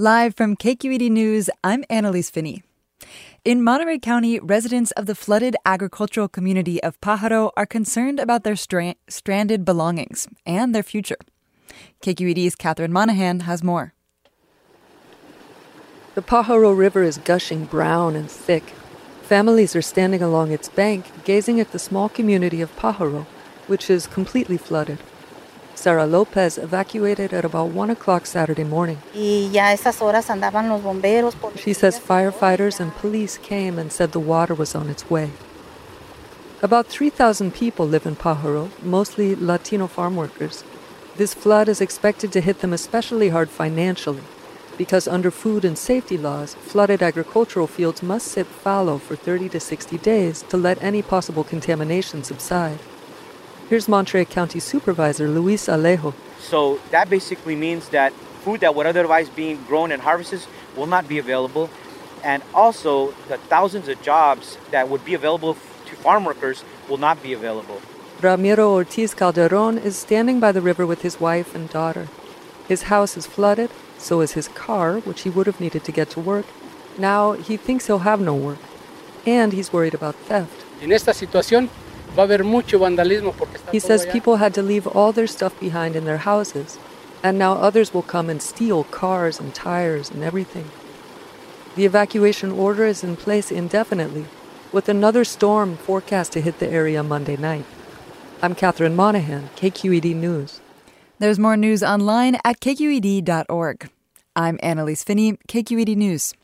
Live from KQED News, I'm Annalise Finney. In Monterey County, residents of the flooded agricultural community of Pajaro are concerned about their stra- stranded belongings and their future. KQED's Catherine Monahan has more. The Pajaro River is gushing brown and thick. Families are standing along its bank, gazing at the small community of Pajaro, which is completely flooded. Sarah Lopez evacuated at about 1 o'clock Saturday morning. She says firefighters and police came and said the water was on its way. About 3,000 people live in Pajaro, mostly Latino farm workers. This flood is expected to hit them especially hard financially, because under food and safety laws, flooded agricultural fields must sit fallow for 30 to 60 days to let any possible contamination subside. Here's Monterey County Supervisor Luis Alejo. So that basically means that food that would otherwise be grown and harvested will not be available. And also, the thousands of jobs that would be available to farm workers will not be available. Ramiro Ortiz Calderon is standing by the river with his wife and daughter. His house is flooded, so is his car, which he would have needed to get to work. Now he thinks he'll have no work. And he's worried about theft. En esta situación, Va a haber mucho vandalismo porque está He says people had to leave all their stuff behind in their houses, and now others will come and steal cars and tires and everything. The evacuation order is in place indefinitely, with another storm forecast to hit the area Monday night. I'm Catherine Monahan, KQED News. There's more news online at kqed.org. I'm Annalise Finney, KQED News.